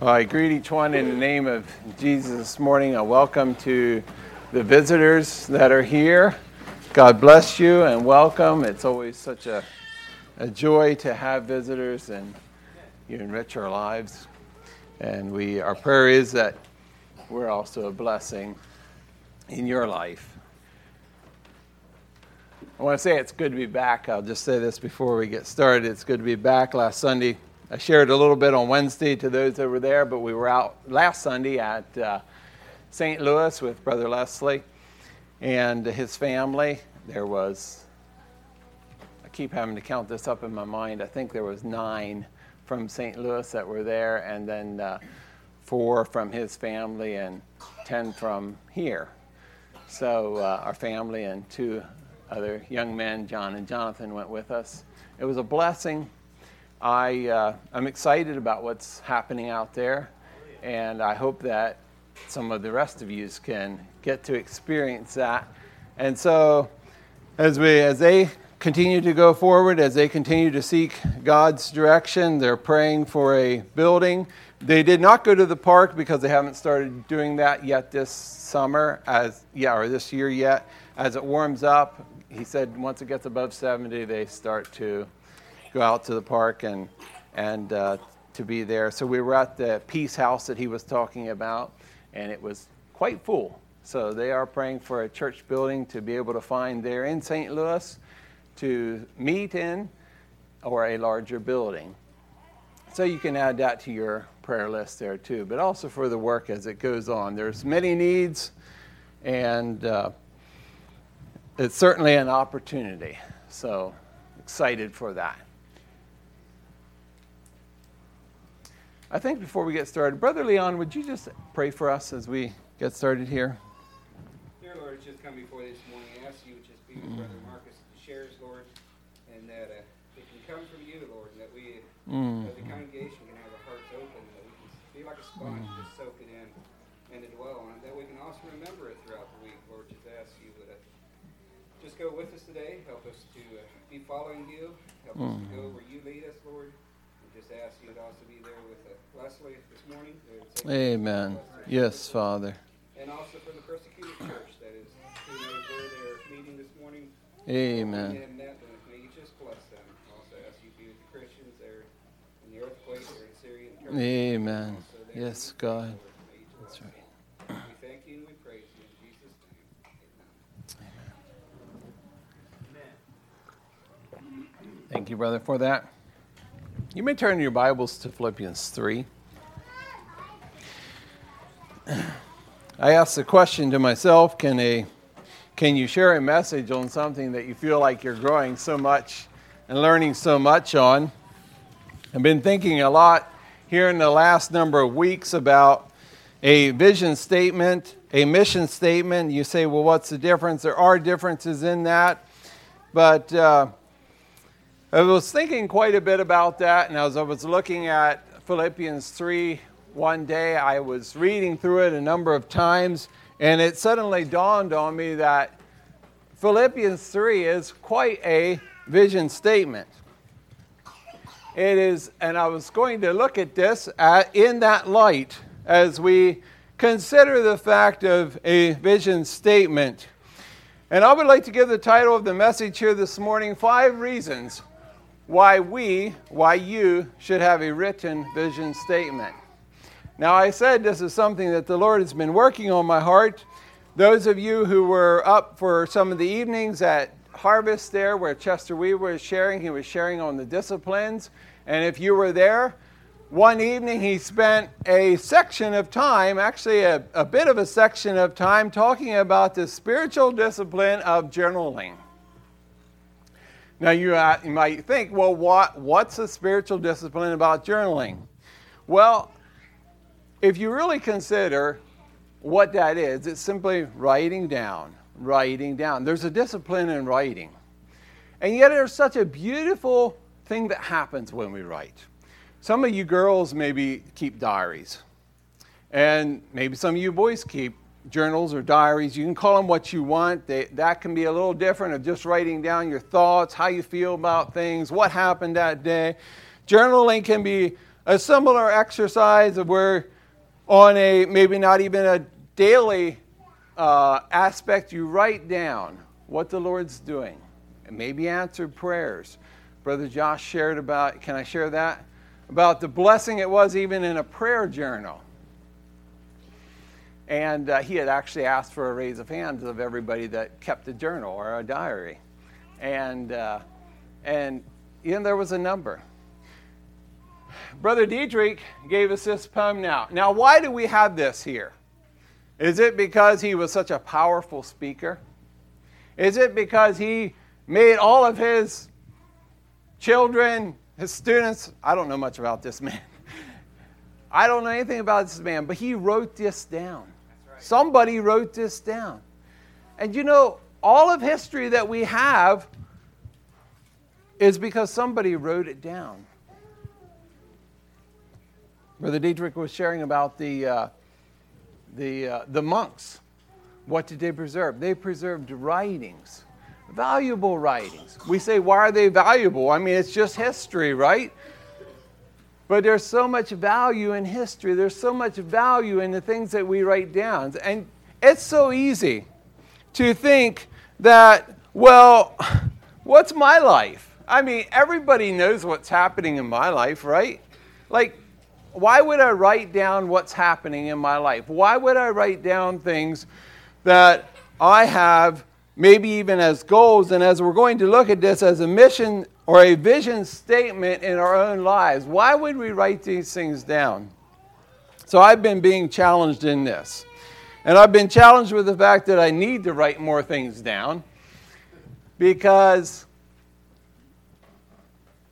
Well, I greet each one in the name of Jesus this morning. A welcome to the visitors that are here. God bless you and welcome. It's always such a, a joy to have visitors and you enrich our lives. And we our prayer is that we're also a blessing in your life. I want to say it's good to be back. I'll just say this before we get started. It's good to be back. Last Sunday, I shared a little bit on Wednesday to those were there, but we were out last Sunday at uh, St. Louis with Brother Leslie and his family. There was, I keep having to count this up in my mind, I think there was nine from St. Louis that were there, and then uh, four from his family and ten from here. So uh, our family and two other young men, John and Jonathan, went with us. It was a blessing I, uh, I'm excited about what's happening out there, and I hope that some of the rest of you can get to experience that. And so, as we as they continue to go forward, as they continue to seek God's direction, they're praying for a building. They did not go to the park because they haven't started doing that yet this summer, as yeah, or this year yet. As it warms up, he said once it gets above 70, they start to go out to the park and and uh, to be there. So we were at the Peace House that he was talking about, and it was quite full. So they are praying for a church building to be able to find there in St. Louis to meet in, or a larger building. So you can add that to your prayer list there too, but also for the work as it goes on. There's many needs, and uh, it's certainly an opportunity. So excited for that. I think before we get started, Brother Leon, would you just pray for us as we get started here? Dear Lord, just come before this morning. I ask you to just be with mm. Brother Marcus the shares, Lord, and that uh, it can come from you, Lord, and that we, mm. the congregation, can have our hearts open, that we can be like a sponge, mm. just soak it in and to dwell on it. That we can also remember it throughout the week, Lord. Just ask you to uh, just go with us today. Help us to uh, be following you. Help us to go where you lead us, Lord. Just ask you to also be there with Leslie this morning. Amen. Yes, Father. And also for the persecuted church that is where they're meeting this morning. Amen. And that, may you just bless them. Also ask you to be with the Christians there in the earthquake there in Syria and Turkey. Amen. Yes, God. That's right. We thank you and we praise you in Jesus' name. Amen. Thank you, brother, for that. You may turn your Bibles to Philippians 3. I asked the question to myself can, a, can you share a message on something that you feel like you're growing so much and learning so much on? I've been thinking a lot here in the last number of weeks about a vision statement, a mission statement. You say, well, what's the difference? There are differences in that. But uh, I was thinking quite a bit about that, and as I was looking at Philippians 3 one day, I was reading through it a number of times, and it suddenly dawned on me that Philippians 3 is quite a vision statement. It is, and I was going to look at this at, in that light as we consider the fact of a vision statement. And I would like to give the title of the message here this morning Five Reasons why we, why you should have a written vision statement. Now, I said this is something that the Lord has been working on my heart. Those of you who were up for some of the evenings at Harvest there, where Chester Weaver was sharing, he was sharing on the disciplines. And if you were there, one evening he spent a section of time, actually a, a bit of a section of time, talking about the spiritual discipline of journaling. Now, you, uh, you might think, well, what, what's the spiritual discipline about journaling? Well, if you really consider what that is, it's simply writing down, writing down. There's a discipline in writing. And yet, there's such a beautiful thing that happens when we write. Some of you girls maybe keep diaries, and maybe some of you boys keep journals or diaries. You can call them what you want. They, that can be a little different of just writing down your thoughts, how you feel about things, what happened that day. Journaling can be a similar exercise of where on a maybe not even a daily uh, aspect, you write down what the Lord's doing and maybe answered prayers. Brother Josh shared about, can I share that? About the blessing it was even in a prayer journal. And uh, he had actually asked for a raise of hands of everybody that kept a journal or a diary. And, uh, and there was a number. Brother Diedrich gave us this poem now. Now, why do we have this here? Is it because he was such a powerful speaker? Is it because he made all of his children, his students? I don't know much about this man. I don't know anything about this man, but he wrote this down. Somebody wrote this down. And you know, all of history that we have is because somebody wrote it down. Brother Diedrich was sharing about the, uh, the, uh, the monks. What did they preserve? They preserved writings, valuable writings. We say, why are they valuable? I mean, it's just history, right? But there's so much value in history. There's so much value in the things that we write down. And it's so easy to think that, well, what's my life? I mean, everybody knows what's happening in my life, right? Like, why would I write down what's happening in my life? Why would I write down things that I have, maybe even as goals? And as we're going to look at this as a mission or a vision statement in our own lives, why would we write these things down? So I've been being challenged in this. And I've been challenged with the fact that I need to write more things down because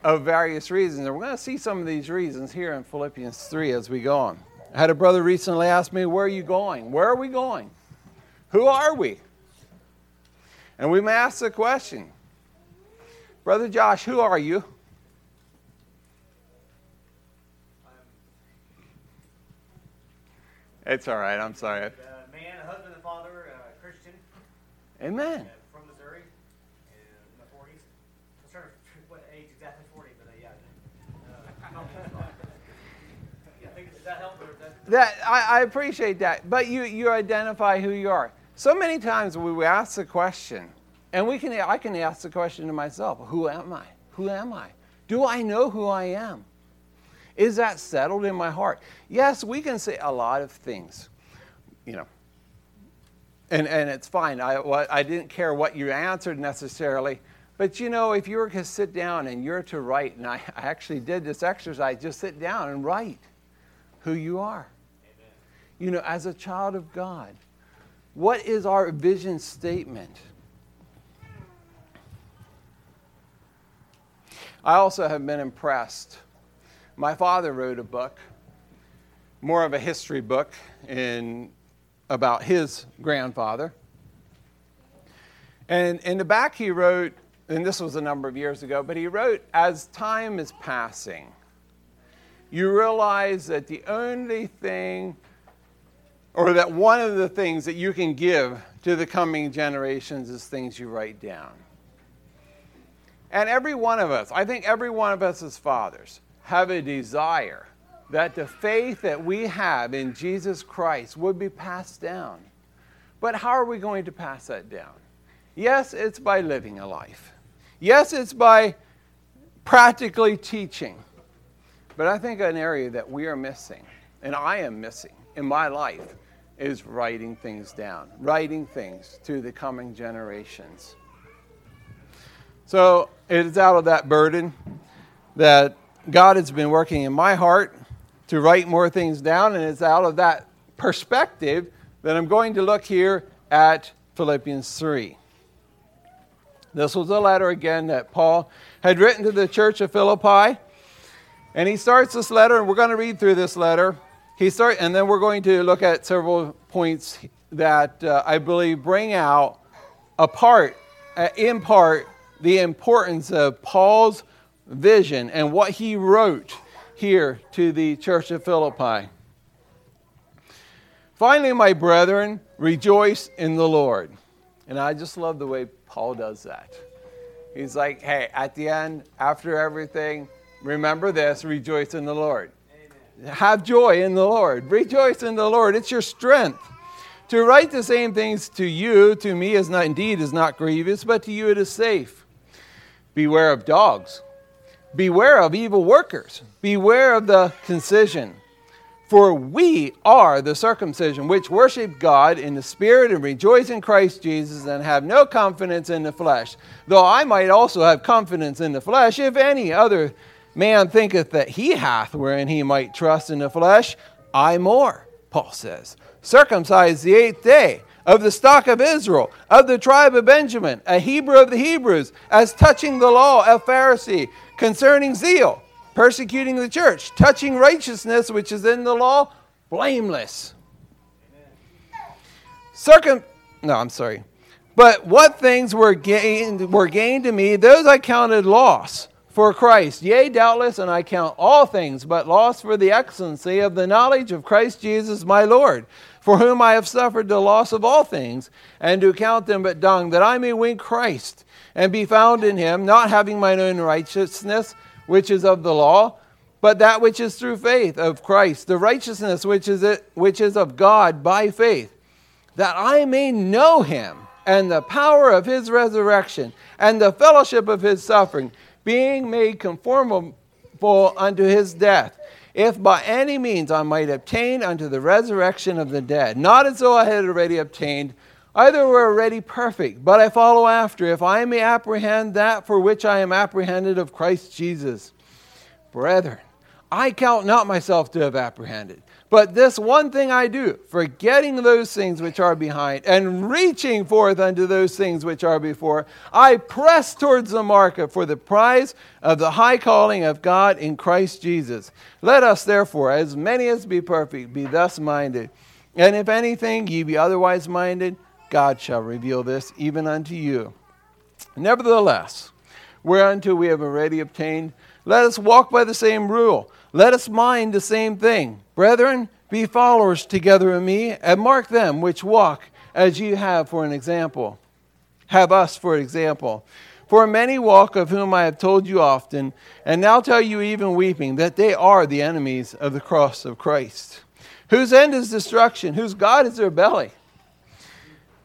of various reasons. And we're going to see some of these reasons here in Philippians 3 as we go on. I had a brother recently ask me, Where are you going? Where are we going? Who are we? And we may ask the question, Brother Josh, who are you? It's all right. I'm sorry. Uh, man, a husband and father, uh, Christian. Amen. i'm from missouri in the 40s i'm sorry what age is that I, I, appreciate that. But you, you identify who you are. So many times we ask the question, and we can I can ask the question to myself, who am I? Who am I? Do I know who I am? Is that settled in my heart? Yes, we can say a lot of things, you know. And, and it's fine. I, I didn't care what you answered necessarily. But you know, if you were to sit down and you're to write, and I actually did this exercise, just sit down and write who you are you know, as a child of God? What is our vision statement? I also have been impressed. My father wrote a book, more of a history book, in, about his grandfather. And in the back, he wrote, and this was a number of years ago, but he wrote, As time is passing, you realize that the only thing or that one of the things that you can give to the coming generations is things you write down. And every one of us, I think every one of us as fathers, have a desire that the faith that we have in Jesus Christ would be passed down. But how are we going to pass that down? Yes, it's by living a life. Yes, it's by practically teaching. But I think an area that we are missing, and I am missing in my life, is writing things down, writing things to the coming generations. So it is out of that burden that God has been working in my heart to write more things down, and it's out of that perspective that I'm going to look here at Philippians 3. This was a letter again that Paul had written to the church of Philippi. And he starts this letter, and we're going to read through this letter. He start, and then we're going to look at several points that uh, I believe bring out a part, uh, in part, the importance of Paul's vision and what he wrote here to the church of Philippi. Finally, my brethren, rejoice in the Lord. And I just love the way Paul does that. He's like, hey, at the end, after everything, remember this, rejoice in the Lord. Have joy in the Lord. Rejoice in the Lord. It's your strength. To write the same things to you, to me, is not indeed is not grievous, but to you it is safe. Beware of dogs. Beware of evil workers. Beware of the concision. For we are the circumcision, which worship God in the Spirit and rejoice in Christ Jesus and have no confidence in the flesh. Though I might also have confidence in the flesh, if any other man thinketh that he hath wherein he might trust in the flesh, I more, Paul says. Circumcised the eighth day, of the stock of Israel, of the tribe of Benjamin, a Hebrew of the Hebrews, as touching the law, a Pharisee, concerning zeal, persecuting the church, touching righteousness which is in the law, blameless. Circum no, I'm sorry. But what things were gained were gained to me, those I counted loss for Christ. Yea, doubtless, and I count all things but loss for the excellency of the knowledge of Christ Jesus my Lord for whom I have suffered the loss of all things, and to count them but dung, that I may win Christ, and be found in him, not having mine own righteousness, which is of the law, but that which is through faith of Christ, the righteousness which is, it, which is of God by faith, that I may know him, and the power of his resurrection, and the fellowship of his suffering, being made conformable unto his death if by any means I might obtain unto the resurrection of the dead. Not as though I had already obtained, either were already perfect, but I follow after, if I may apprehend that for which I am apprehended of Christ Jesus. Brethren, I count not myself to have apprehended. But this one thing I do, forgetting those things which are behind and reaching forth unto those things which are before, I press towards the mark for the prize of the high calling of God in Christ Jesus. Let us therefore, as many as be perfect, be thus minded. And if anything ye be otherwise minded, God shall reveal this even unto you. Nevertheless, whereunto we have already obtained, let us walk by the same rule. Let us mind the same thing. Brethren, be followers together of me, and mark them which walk as you have for an example. Have us for example. For many walk, of whom I have told you often, and now tell you even weeping, that they are the enemies of the cross of Christ, whose end is destruction, whose God is their belly,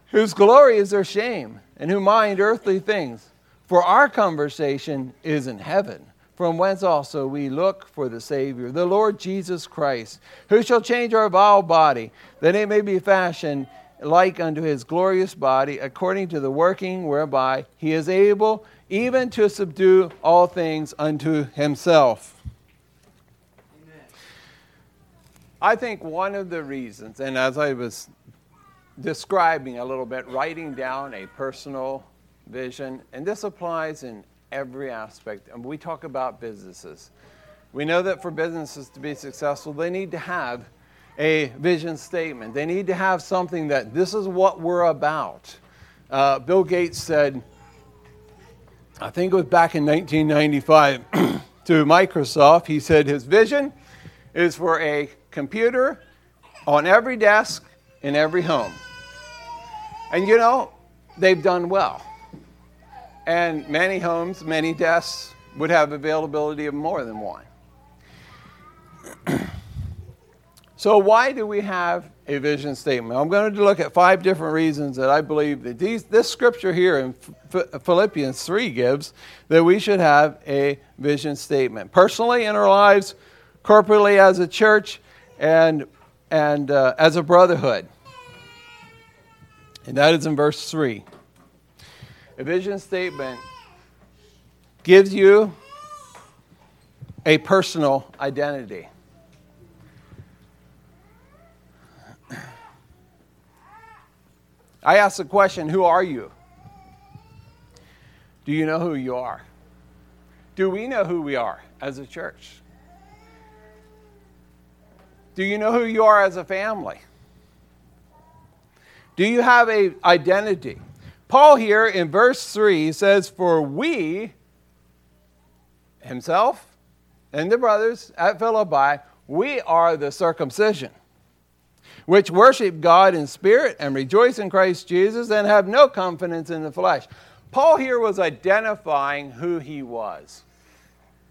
whose glory is their shame, and who mind earthly things. For our conversation is in heaven from whence also we look for the Savior, the Lord Jesus Christ, who shall change our vile body, that it may be fashioned like unto his glorious body, according to the working whereby he is able even to subdue all things unto himself. Amen. I think one of the reasons, and as I was describing a little bit, writing down a personal vision, and this applies in every aspect. And we talk about businesses. We know that for businesses to be successful, they need to have a vision statement. They need to have something that this is what we're about. Uh, Bill Gates said, I think it was back in 1995 to Microsoft, he said his vision is for a computer on every desk in every home. And you know, they've done well. And many homes, many desks would have availability of more than one. so, why do we have a vision statement? I'm going to look at five different reasons that I believe that these, this scripture here in Philippians 3 gives that we should have a vision statement. Personally, in our lives, corporately as a church, and, and uh, as a brotherhood. And that is in verse 3. A vision statement gives you a personal identity. I ask the question who are you? Do you know who you are? Do we know who we are as a church? Do you know who you are as a family? Do you have an identity? Paul here in verse 3 says, For we, himself and the brothers at Philippi, we are the circumcision, which worship God in spirit and rejoice in Christ Jesus and have no confidence in the flesh. Paul here was identifying who he was.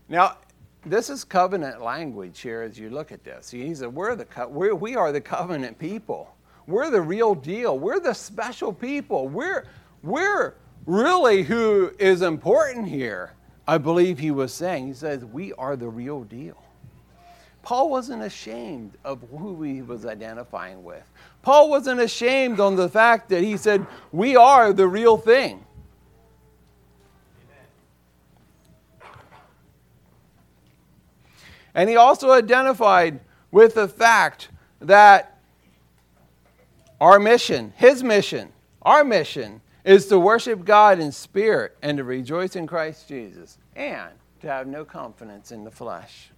Now, this is covenant language here as you look at this. He said, we're the, we're, we are the covenant people. We're the real deal. We're the special people. We're, we're really who is important here. I believe he was saying. He says, we are the real deal. Paul wasn't ashamed of who he was identifying with. Paul wasn't ashamed on the fact that he said, we are the real thing. And he also identified with the fact that our mission, his mission, our mission, is to worship God in spirit and to rejoice in Christ Jesus and to have no confidence in the flesh.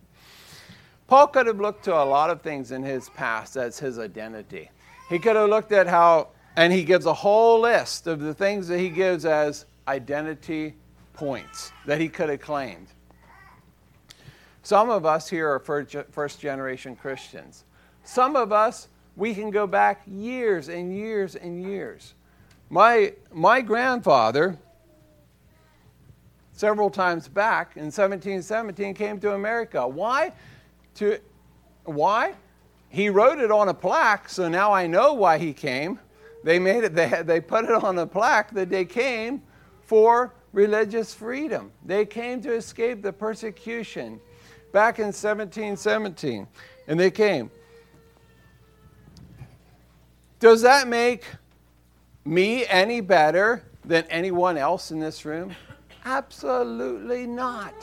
Paul could have looked to a lot of things in his past as his identity. He could have looked at how, and he gives a whole list of the things that he gives as identity points that he could have claimed. Some of us here are first generation Christians. Some of us, we can go back years and years and years. My, my grandfather, several times back in 1717, came to America. Why? To, why? He wrote it on a plaque, so now I know why he came. They made it, they, they put it on a plaque that they came for religious freedom. They came to escape the persecution back in 1717, and they came. Does that make me any better than anyone else in this room? Absolutely not.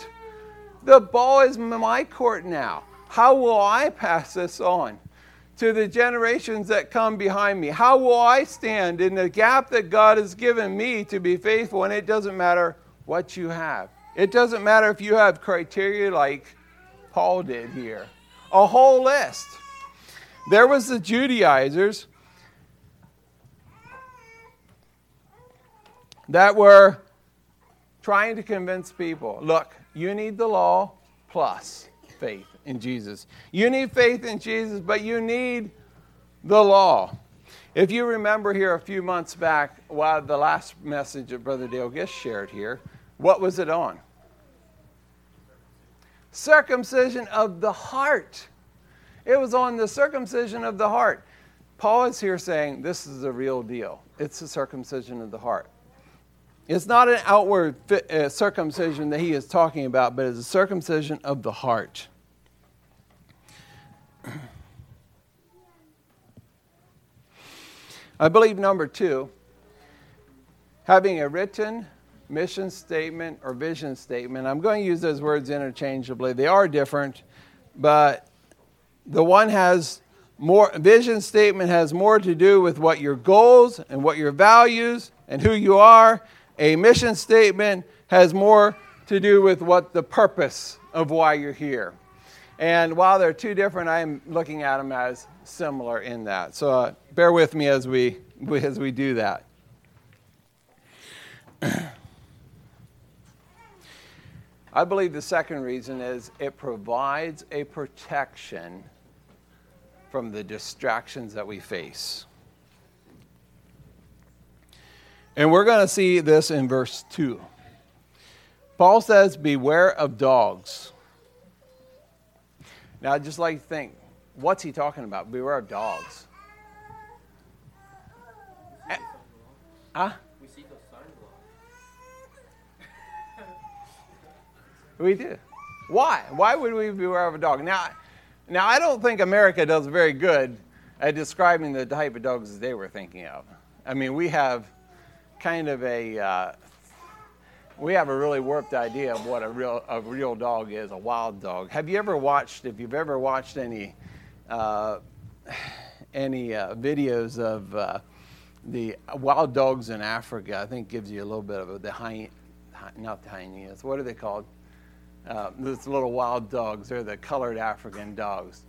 The ball is my court now. How will I pass this on to the generations that come behind me? How will I stand in the gap that God has given me to be faithful? And it doesn't matter what you have. It doesn't matter if you have criteria like Paul did here. A whole list. There was the Judaizers that were trying to convince people look, you need the law plus faith in Jesus. You need faith in Jesus, but you need the law. If you remember here a few months back, while the last message that Brother Dale Gish shared here, what was it on? circumcision of the heart. It was on the circumcision of the heart. Paul is here saying this is a real deal. It's the circumcision of the heart. It's not an outward uh, circumcision that he is talking about, but it's a circumcision of the heart. I believe number two, having a written mission statement or vision statement. I'm going to use those words interchangeably. They are different, but the one has more vision statement has more to do with what your goals and what your values and who you are. A mission statement has more to do with what the purpose of why you're here. And while they're two different, I'm looking at them as similar in that. So uh, bear with me as we as we do that. I believe the second reason is it provides a protection from the distractions that we face. And we're going to see this in verse 2. Paul says, Beware of dogs. Now, I'd just like to think, what's he talking about? Beware of dogs. Huh? We see those sunblock. we do. Why? Why would we beware of a dog? Now, now I don't think America does very good at describing the type of dogs they were thinking of. I mean, we have kind of a uh, we have a really warped idea of what a real a real dog is, a wild dog. Have you ever watched? If you've ever watched any uh, any uh, videos of uh, the wild dogs in Africa, I think gives you a little bit of a, the hy- not the hyenas. What are they called? uh, these little wild dogs. They're the colored African dogs.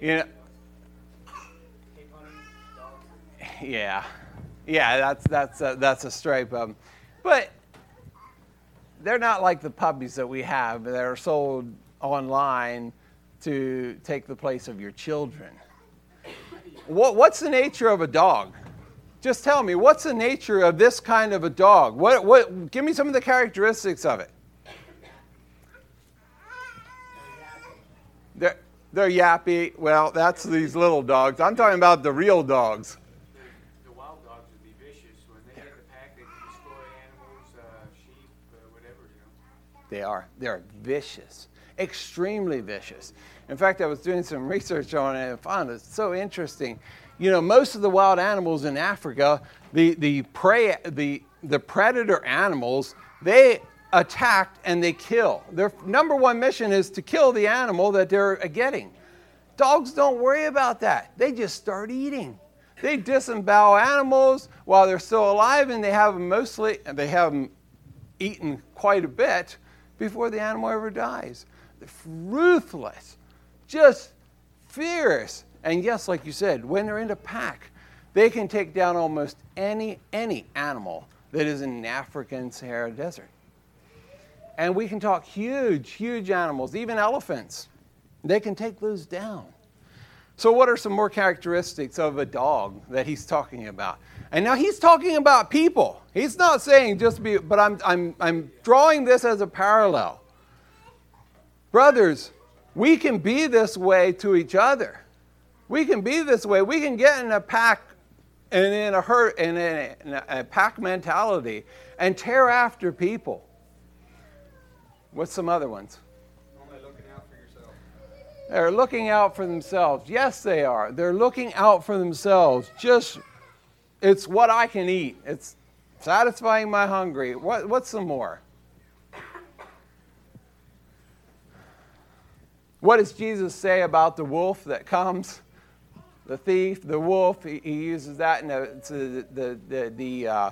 You know, yeah, yeah, that's that's a, that's a stripe them, but they're not like the puppies that we have that are sold online to take the place of your children. What, what's the nature of a dog? Just tell me, what's the nature of this kind of a dog? What, what, give me some of the characteristics of it. They're, they're yappy. Well, that's these little dogs. I'm talking about the real dogs. The, the wild dogs would be vicious. When they get the pack, they can destroy animals, uh, sheep, uh, whatever, you They are. They're vicious, extremely vicious. In fact, I was doing some research on it and found it so interesting. You know, most of the wild animals in Africa, the, the prey, the, the predator animals, they attack and they kill. Their number one mission is to kill the animal that they're getting. Dogs don't worry about that. They just start eating. They disembowel animals while they're still alive, and they have them mostly, they have them eaten quite a bit before the animal ever dies. Ruthless, just fierce. And yes, like you said, when they're in a pack, they can take down almost any any animal that is in the African Sahara Desert. And we can talk huge, huge animals, even elephants. They can take those down. So, what are some more characteristics of a dog that he's talking about? And now he's talking about people. He's not saying just be, but I'm, I'm, I'm drawing this as a parallel. Brothers, we can be this way to each other. We can be this way. We can get in a pack and in a hurt and in a, a pack mentality and tear after people. What's some other ones? They're looking out for themselves. Yes, they are. They're looking out for themselves. Just, it's what I can eat. It's satisfying my hungry. What, what's some more? What does Jesus say about the wolf that comes? The thief, the wolf, he, he uses that in the, the, the, the, uh,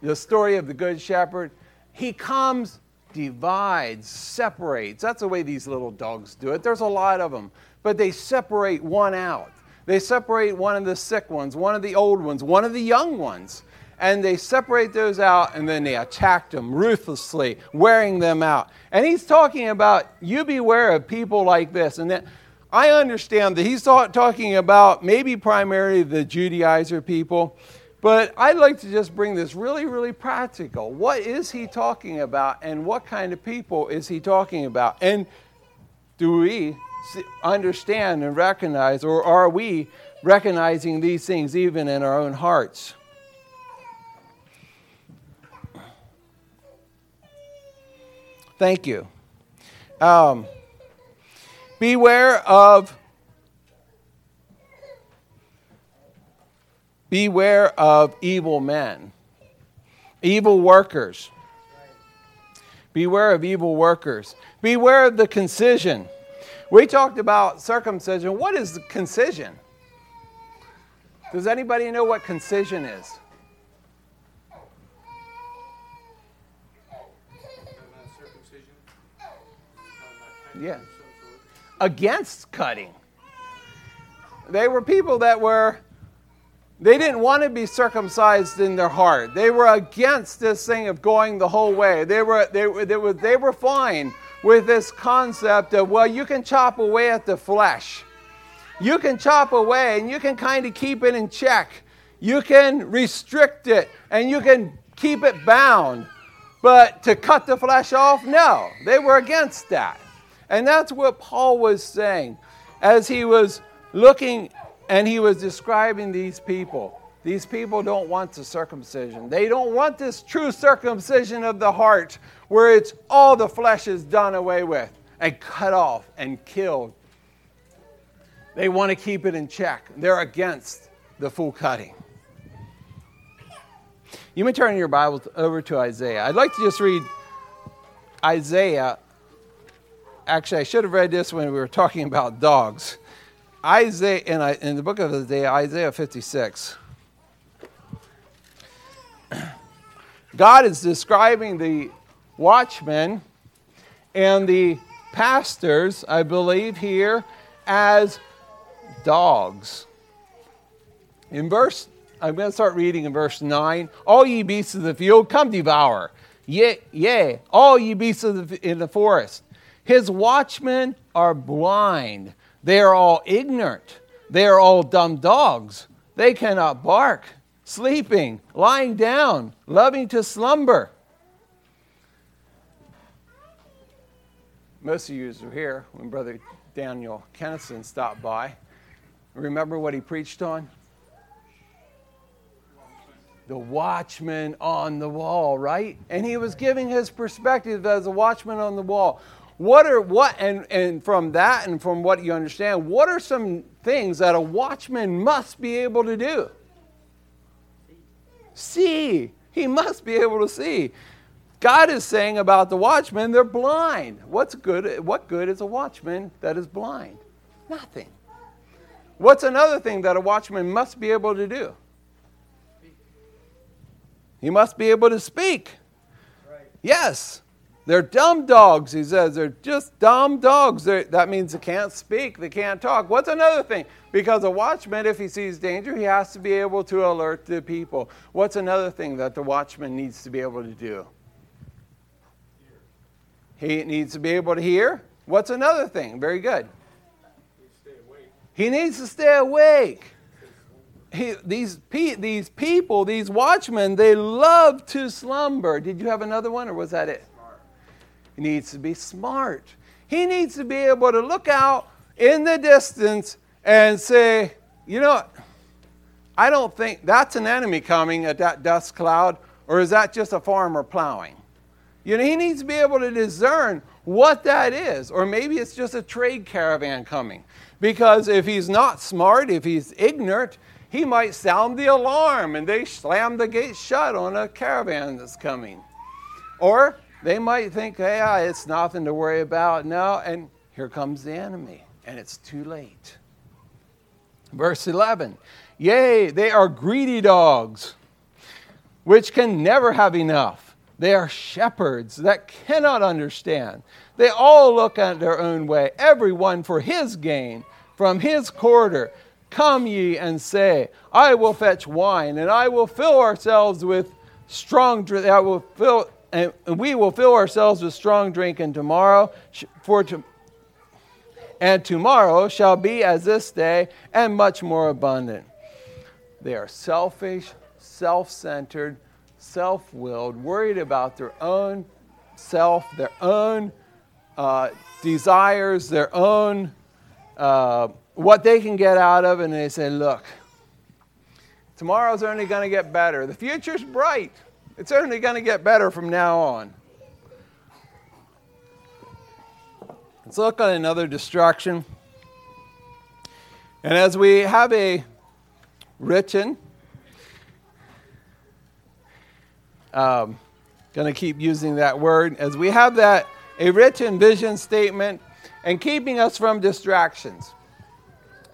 the story of the Good Shepherd. He comes, divides, separates. That's the way these little dogs do it. There's a lot of them, but they separate one out. They separate one of the sick ones, one of the old ones, one of the young ones and they separate those out and then they attack them ruthlessly, wearing them out. And he's talking about you beware of people like this. And then I understand that he's talking about maybe primarily the Judaizer people, but I'd like to just bring this really, really practical. What is he talking about, and what kind of people is he talking about? And do we understand and recognize, or are we recognizing these things even in our own hearts? Thank you. Um, beware of beware of evil men, evil workers. Beware of evil workers. Beware of the concision. We talked about circumcision. What is concision? Does anybody know what concision is? Yeah. Against cutting. They were people that were, they didn't want to be circumcised in their heart. They were against this thing of going the whole way. They were, they, they were, they were fine with this concept of, well, you can chop away at the flesh. You can chop away and you can kind of keep it in check. You can restrict it and you can keep it bound. But to cut the flesh off, no, they were against that. And that's what Paul was saying as he was looking and he was describing these people. These people don't want the circumcision. They don't want this true circumcision of the heart where it's all the flesh is done away with and cut off and killed. They want to keep it in check. They're against the full cutting. You may turn your Bibles over to Isaiah. I'd like to just read Isaiah actually, I should have read this when we were talking about dogs. Isaiah, in, in the book of Isaiah, Isaiah 56. God is describing the watchmen and the pastors, I believe, here as dogs. In verse, I'm going to start reading in verse 9. All ye beasts of the field, come devour. Yea, yea, all ye beasts of the, in the forest his watchmen are blind. They are all ignorant. They are all dumb dogs. They cannot bark, sleeping, lying down, loving to slumber. Most of you were here when Brother Daniel Kennison stopped by. Remember what he preached on? The watchman on the wall, right? And he was giving his perspective as a watchman on the wall. What are what and, and from that and from what you understand, what are some things that a watchman must be able to do? See. He must be able to see. God is saying about the watchmen, they're blind. What's good? What good is a watchman that is blind? Nothing. What's another thing that a watchman must be able to do? He must be able to speak. Right. Yes. They're dumb dogs, he says. They're just dumb dogs. They're, that means they can't speak, they can't talk. What's another thing? Because a watchman, if he sees danger, he has to be able to alert the people. What's another thing that the watchman needs to be able to do? He needs to be able to hear. What's another thing? Very good. He needs to stay awake. He, these, pe- these people, these watchmen, they love to slumber. Did you have another one, or was that it? He needs to be smart. He needs to be able to look out in the distance and say, you know, I don't think that's an enemy coming at that dust cloud, or is that just a farmer plowing? You know, he needs to be able to discern what that is, or maybe it's just a trade caravan coming. Because if he's not smart, if he's ignorant, he might sound the alarm and they slam the gate shut on a caravan that's coming. Or they might think, yeah, it's nothing to worry about. No, and here comes the enemy, and it's too late. Verse 11 Yea, they are greedy dogs, which can never have enough. They are shepherds that cannot understand. They all look at their own way, every one for his gain, from his quarter. Come ye and say, I will fetch wine, and I will fill ourselves with strong drink. I will fill and we will fill ourselves with strong drink, and tomorrow, for to, and tomorrow shall be as this day, and much more abundant. They are selfish, self centered, self willed, worried about their own self, their own uh, desires, their own uh, what they can get out of, and they say, Look, tomorrow's only going to get better. The future's bright. It's only going to get better from now on. Let's look at another distraction. And as we have a written, um, going to keep using that word, as we have that, a written vision statement and keeping us from distractions.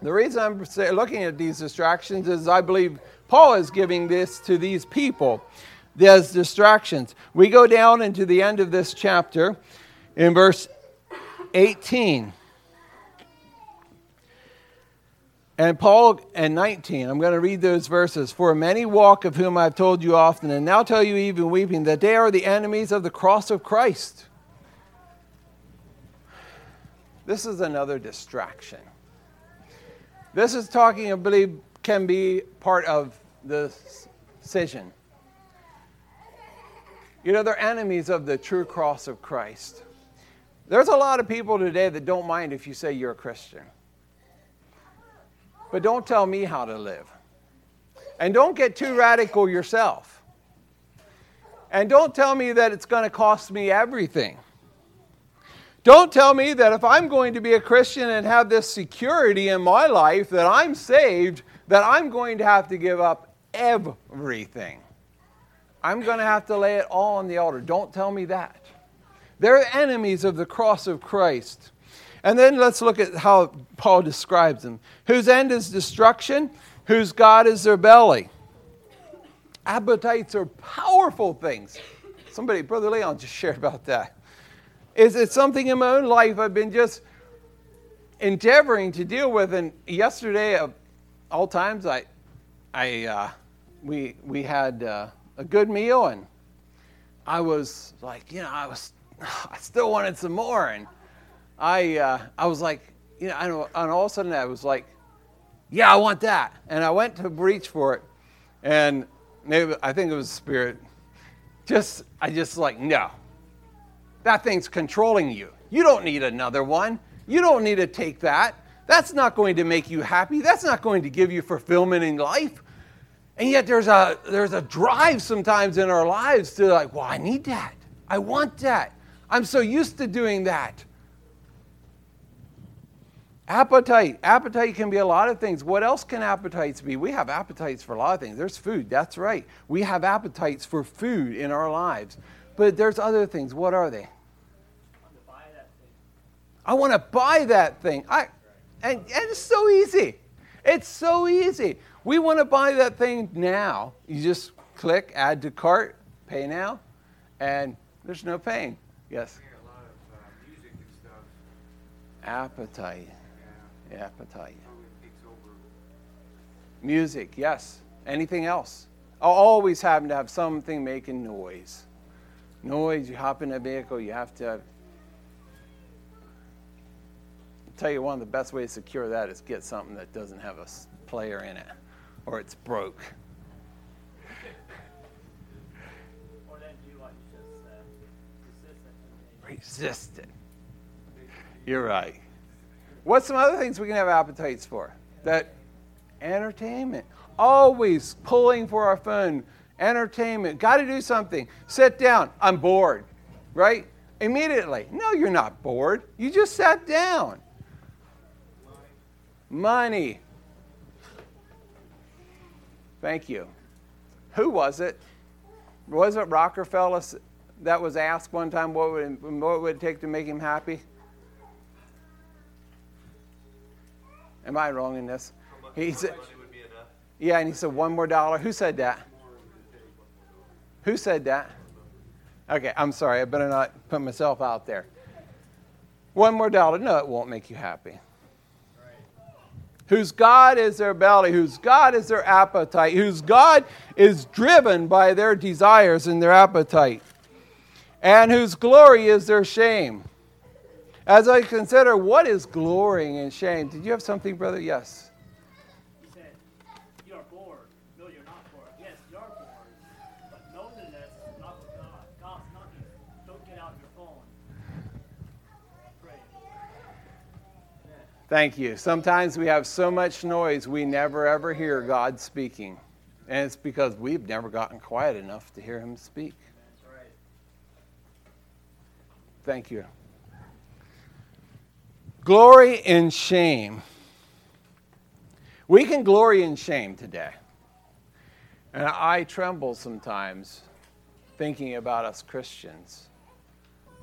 The reason I'm looking at these distractions is I believe Paul is giving this to these people there's distractions. We go down into the end of this chapter in verse 18. And Paul and 19, I'm going to read those verses. For many walk of whom I've told you often, and now tell you even weeping, that they are the enemies of the cross of Christ. This is another distraction. This is talking, I believe, can be part of the decision. You know, they're enemies of the true cross of Christ. There's a lot of people today that don't mind if you say you're a Christian. But don't tell me how to live. And don't get too radical yourself. And don't tell me that it's going to cost me everything. Don't tell me that if I'm going to be a Christian and have this security in my life that I'm saved, that I'm going to have to give up everything. I'm going to have to lay it all on the altar. Don't tell me that. They're enemies of the cross of Christ. And then let's look at how Paul describes them. Whose end is destruction, whose God is their belly. Appetites are powerful things. Somebody, Brother Leon, just shared about that. Is it something in my own life I've been just endeavoring to deal with? And yesterday, of all times, I, I, uh, we, we had. Uh, a good meal, and I was like, you know, I was, I still wanted some more, and I, uh, I was like, you know, and, and all of a sudden I was like, yeah, I want that, and I went to reach for it, and maybe I think it was spirit. Just, I just like, no, that thing's controlling you. You don't need another one. You don't need to take that. That's not going to make you happy. That's not going to give you fulfillment in life. And yet there's a there's a drive sometimes in our lives to like, well, I need that. I want that. I'm so used to doing that. Appetite. Appetite can be a lot of things. What else can appetites be? We have appetites for a lot of things. There's food, that's right. We have appetites for food in our lives. But there's other things. What are they? I want to buy that thing. I, and, and it's so easy. It's so easy. We want to buy that thing now. You just click, add to cart, pay now, and there's no pain. Yes? We hear a lot of uh, music and stuff. Appetite. Appetite. Music, yes. Anything else? I'll always happen to have something making noise. Noise, you hop in a vehicle, you have to. I'll tell you one of the best ways to cure that is get something that doesn't have a player in it or it's broke. Resist it. You're right. What's some other things we can have appetites for? That entertainment. Always pulling for our phone. Entertainment. Got to do something. Sit down. I'm bored. Right? Immediately. No, you're not bored. You just sat down. Money. Thank you. Who was it? Was it Rockefeller that was asked one time what would, what would it take to make him happy? Am I wrong in this? He said, yeah, and he said, one more dollar. Who said that? Who said that? Okay, I'm sorry. I better not put myself out there. One more dollar. No, it won't make you happy. Whose God is their belly, whose God is their appetite, whose God is driven by their desires and their appetite, and whose glory is their shame. As I consider what is glorying and shame, did you have something, brother? Yes. He said, You're bored. No, you're not bored. Yes, you're bored. But loneliness is not with God. God's knocking. Don't get out your phone. Pray. Thank you. Sometimes we have so much noise we never ever hear God speaking. And it's because we've never gotten quiet enough to hear Him speak. That's right. Thank you. Glory in shame. We can glory in shame today. And I tremble sometimes thinking about us Christians.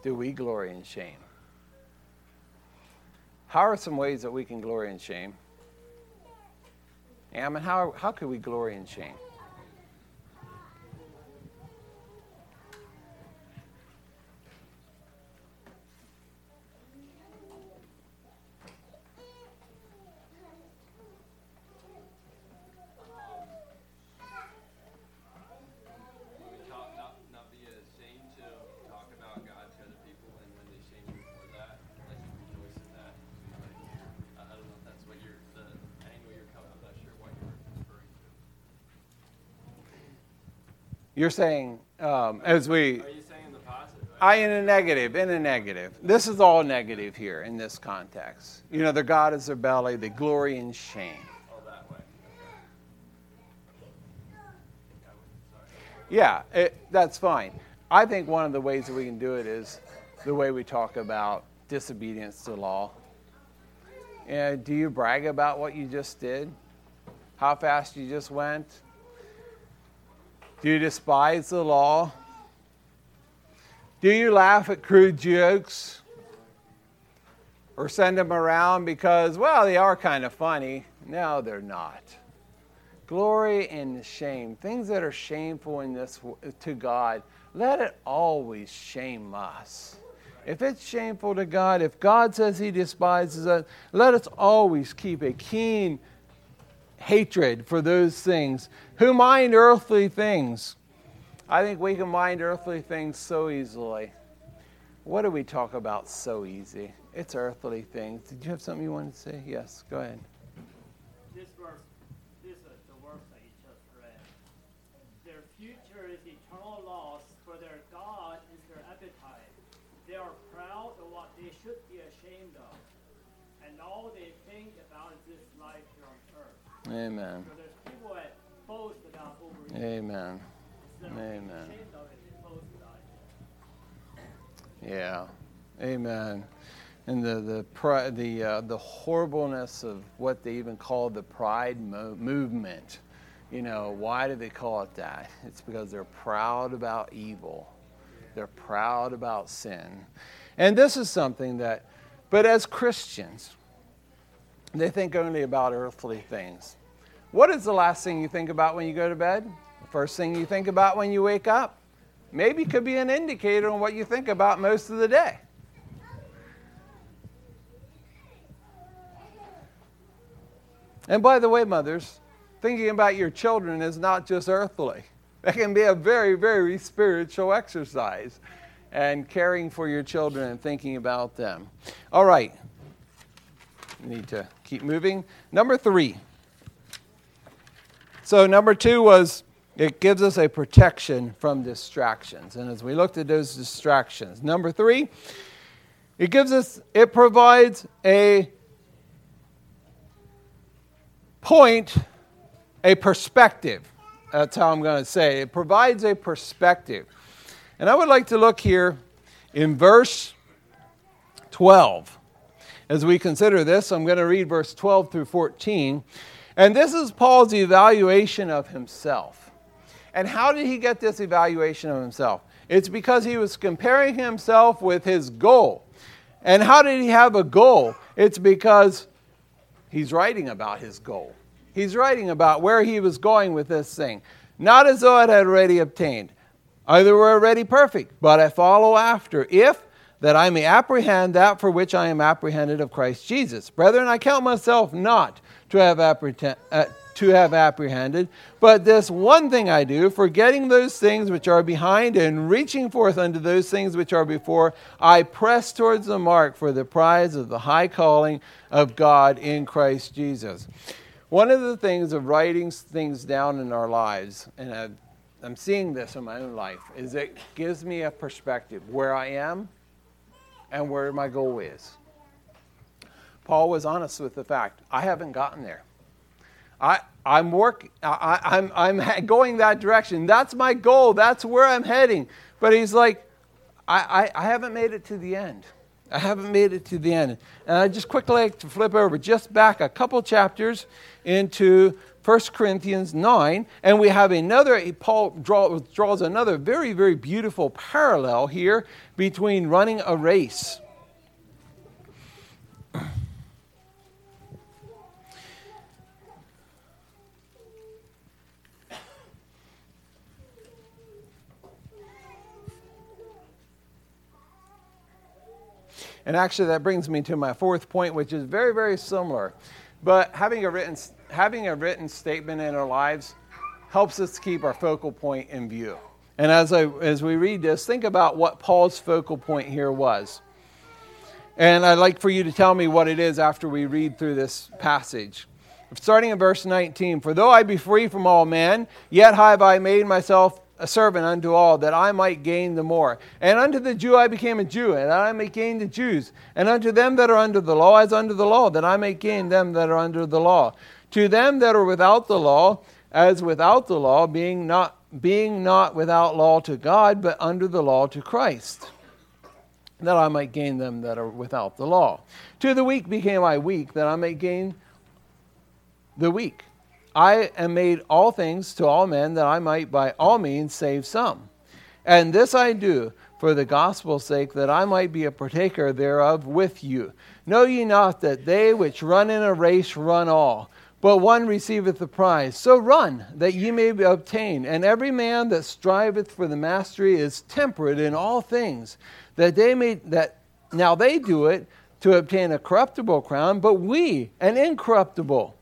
Do we glory in shame? How are some ways that we can glory in shame? Ammon, how, how could we glory in shame? talk, not, not be ashamed to talk about God to other people, and when they shame you for that, let you rejoice in that. Like, I, I don't know if that's what you're, the angle you're coming, I'm not sure what you're referring to. You're saying, um, as we. Are you saying in the positive? I in a negative, in a negative. This is all negative here in this context. You know, their God is their belly, they glory in shame. Oh, that way. Yeah, it, that's fine. I think one of the ways that we can do it is the way we talk about disobedience to law. And do you brag about what you just did? How fast you just went? Do you despise the law? Do you laugh at crude jokes? Or send them around because, well, they are kind of funny? No, they're not glory and shame, things that are shameful in this to God, let it always shame us. If it's shameful to God, if God says He despises us, let us always keep a keen hatred for those things who mind earthly things. I think we can mind earthly things so easily. What do we talk about so easy? It's earthly things. Did you have something you wanted to say? Yes, go ahead. This verse, this is the verse that you just read. Their future is eternal loss, for their God is their appetite. They are proud of what they should be ashamed of. and all they think about is this life here on earth. Amen. So there's people that boast about overeating. Amen. Amen. being ashamed of it, they boast about it. Yeah. Amen. And the the pri- the uh, the horribleness of what they even call the pride mo- movement. You know, why do they call it that? It's because they're proud about evil. They're proud about sin. And this is something that but as Christians, they think only about earthly things. What is the last thing you think about when you go to bed? The first thing you think about when you wake up? Maybe could be an indicator on what you think about most of the day. And by the way, mothers, thinking about your children is not just earthly. That can be a very, very spiritual exercise and caring for your children and thinking about them. All right. Need to keep moving. Number three. So, number two was it gives us a protection from distractions. And as we looked at those distractions, number three, it gives us, it provides a point, a perspective. That's how I'm going to say it. Provides a perspective. And I would like to look here in verse 12. As we consider this, I'm going to read verse 12 through 14. And this is Paul's evaluation of himself. And how did he get this evaluation of himself? It's because he was comparing himself with his goal. And how did he have a goal? It's because he's writing about his goal. He's writing about where he was going with this thing. Not as though it had already obtained. Either we're already perfect, but I follow after, if that I may apprehend that for which I am apprehended of Christ Jesus. Brethren, I count myself not to have, apprehend, uh, to have apprehended, but this one thing I do, forgetting those things which are behind and reaching forth unto those things which are before, I press towards the mark for the prize of the high calling of God in Christ Jesus. One of the things of writing things down in our lives, and I've, I'm seeing this in my own life, is it gives me a perspective where I am and where my goal is. Paul was honest with the fact I haven't gotten there. I, I'm working. I, I'm, I'm going that direction. That's my goal. That's where I'm heading. But he's like, I, I, I haven't made it to the end. I haven't made it to the end. And I just quickly like to flip over just back a couple chapters into 1 Corinthians 9, and we have another, Paul draw, draws another very, very beautiful parallel here between running a race. And actually, that brings me to my fourth point, which is very, very similar. But having a written, having a written statement in our lives helps us keep our focal point in view. And as, I, as we read this, think about what Paul's focal point here was. And I'd like for you to tell me what it is after we read through this passage. Starting in verse 19 For though I be free from all men, yet have I made myself a servant unto all, that I might gain the more. And unto the Jew I became a Jew, and I may gain the Jews. And unto them that are under the law, as under the law, that I may gain them that are under the law. To them that are without the law, as without the law, being not, being not without law to God, but under the law to Christ, that I might gain them that are without the law. To the weak became I weak, that I may gain the weak. I am made all things to all men that I might by all means save some. And this I do for the gospel's sake, that I might be a partaker thereof with you. Know ye not that they which run in a race run all, but one receiveth the prize? So run, that ye may obtain. And every man that striveth for the mastery is temperate in all things, that they may that now they do it to obtain a corruptible crown, but we an incorruptible.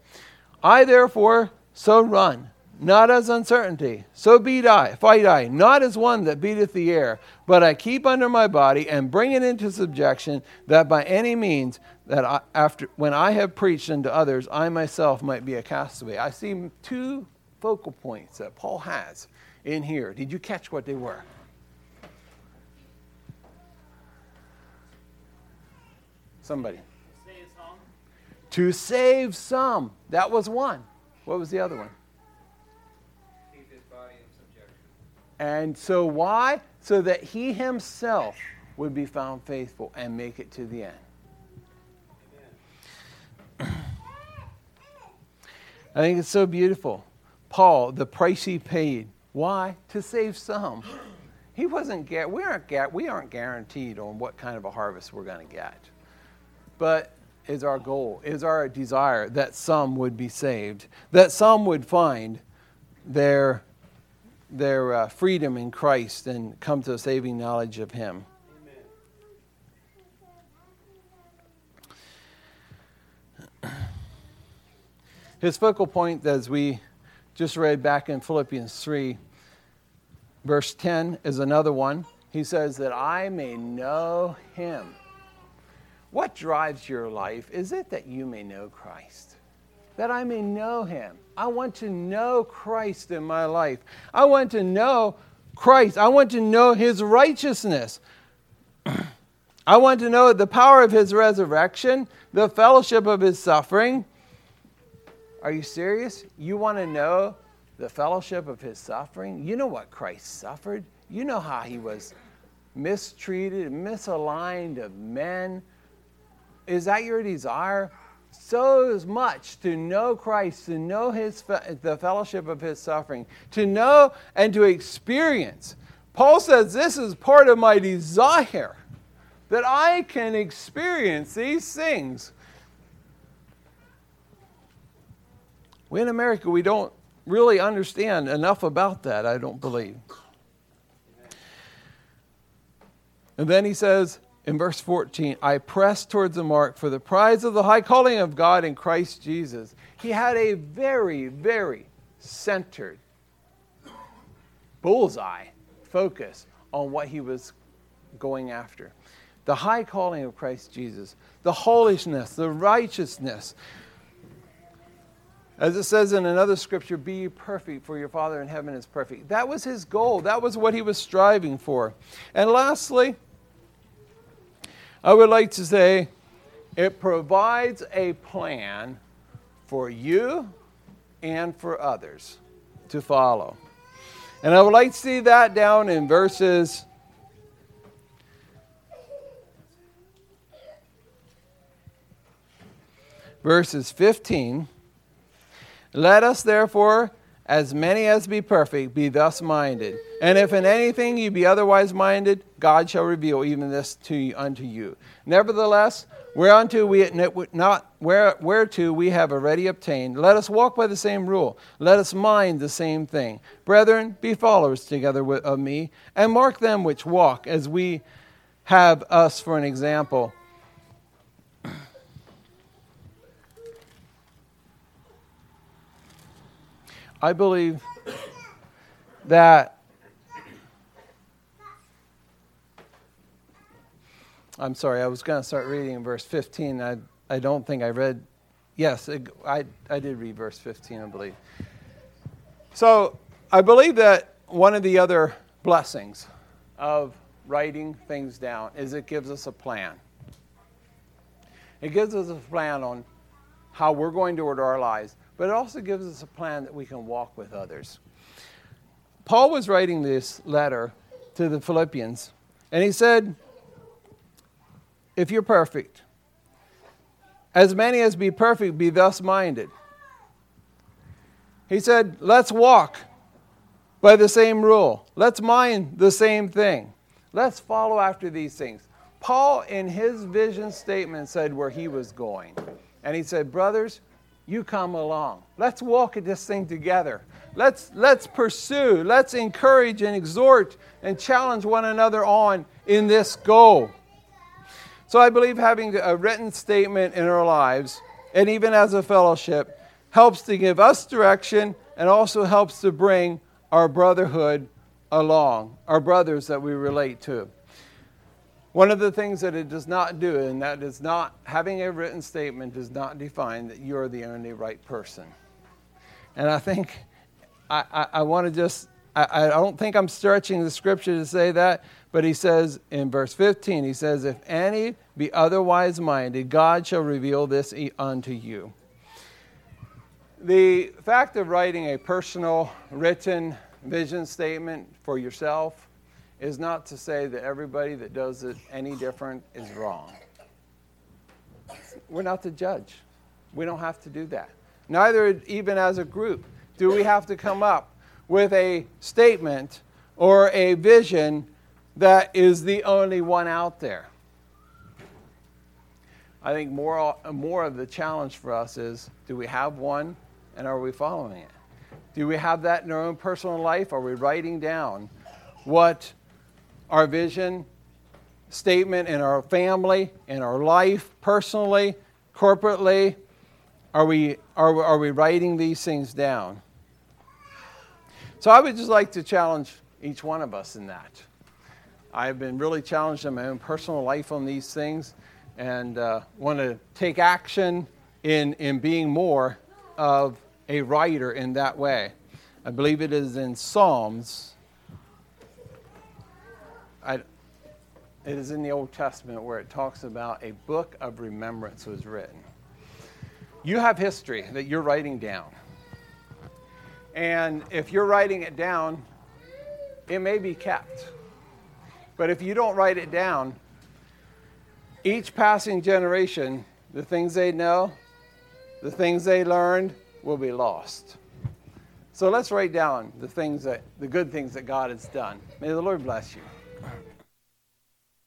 I therefore so run, not as uncertainty. So beat I, fight I, not as one that beateth the air, but I keep under my body and bring it into subjection, that by any means that I, after when I have preached unto others, I myself might be a castaway. I see two focal points that Paul has in here. Did you catch what they were? Somebody. To save some. That was one. What was the other one? And so, why? So that he himself would be found faithful and make it to the end. I think it's so beautiful. Paul, the price he paid. Why? To save some. He wasn't. We aren't. We aren't guaranteed on what kind of a harvest we're going to get. But is our goal, is our desire that some would be saved, that some would find their their uh, freedom in Christ and come to a saving knowledge of Him. His focal point, as we just read back in Philippians 3, verse 10, is another one. He says, That I may know Him. What drives your life? Is it that you may know Christ? That I may know Him. I want to know Christ in my life. I want to know Christ. I want to know His righteousness. I want to know the power of His resurrection, the fellowship of His suffering. Are you serious? You want to know the fellowship of His suffering? You know what Christ suffered? You know how He was mistreated, misaligned of men. Is that your desire? So much to know Christ, to know his the fellowship of his suffering, to know and to experience. Paul says this is part of my desire that I can experience these things. We in America, we don't really understand enough about that, I don't believe. And then he says, in verse 14, I press towards the mark for the prize of the high calling of God in Christ Jesus. He had a very, very centered bullseye focus on what he was going after. The high calling of Christ Jesus, the holiness, the righteousness. As it says in another scripture, be perfect, for your Father in heaven is perfect. That was his goal. That was what he was striving for. And lastly, I would like to say it provides a plan for you and for others to follow. And I would like to see that down in verses verses 15. Let us therefore as many as be perfect, be thus minded. And if in anything you be otherwise minded, God shall reveal even this to unto you. Nevertheless, whereunto we not where, whereto we have already obtained, let us walk by the same rule. Let us mind the same thing. Brethren, be followers together with, of me, and mark them which walk, as we have us for an example. I believe that I'm sorry, I was going to start reading in verse 15. I, I don't think I read, yes, I, I did read verse 15, I believe. So I believe that one of the other blessings of writing things down is it gives us a plan. It gives us a plan on how we're going to order our lives but it also gives us a plan that we can walk with others. Paul was writing this letter to the Philippians, and he said, If you're perfect, as many as be perfect, be thus minded. He said, Let's walk by the same rule. Let's mind the same thing. Let's follow after these things. Paul, in his vision statement, said where he was going. And he said, Brothers, you come along. Let's walk at this thing together. Let's, let's pursue, let's encourage and exhort and challenge one another on in this goal. So I believe having a written statement in our lives, and even as a fellowship, helps to give us direction and also helps to bring our brotherhood along, our brothers that we relate to. One of the things that it does not do, and that is not having a written statement, does not define that you're the only right person. And I think I, I, I want to just I, I don't think I'm stretching the scripture to say that, but he says in verse 15, he says, If any be otherwise minded, God shall reveal this unto you. The fact of writing a personal written vision statement for yourself is not to say that everybody that does it any different is wrong. We're not the judge. We don't have to do that. Neither, even as a group, do we have to come up with a statement or a vision that is the only one out there. I think more, more of the challenge for us is do we have one and are we following it? Do we have that in our own personal life? Are we writing down what our vision statement in our family, in our life, personally, corporately? Are we, are, are we writing these things down? So I would just like to challenge each one of us in that. I've been really challenged in my own personal life on these things and uh, want to take action in, in being more of a writer in that way. I believe it is in Psalms. I, it is in the Old Testament where it talks about a book of remembrance was written. You have history that you're writing down. And if you're writing it down, it may be kept. But if you don't write it down, each passing generation, the things they know, the things they learned will be lost. So let's write down the things that the good things that God has done. May the Lord bless you. Amen.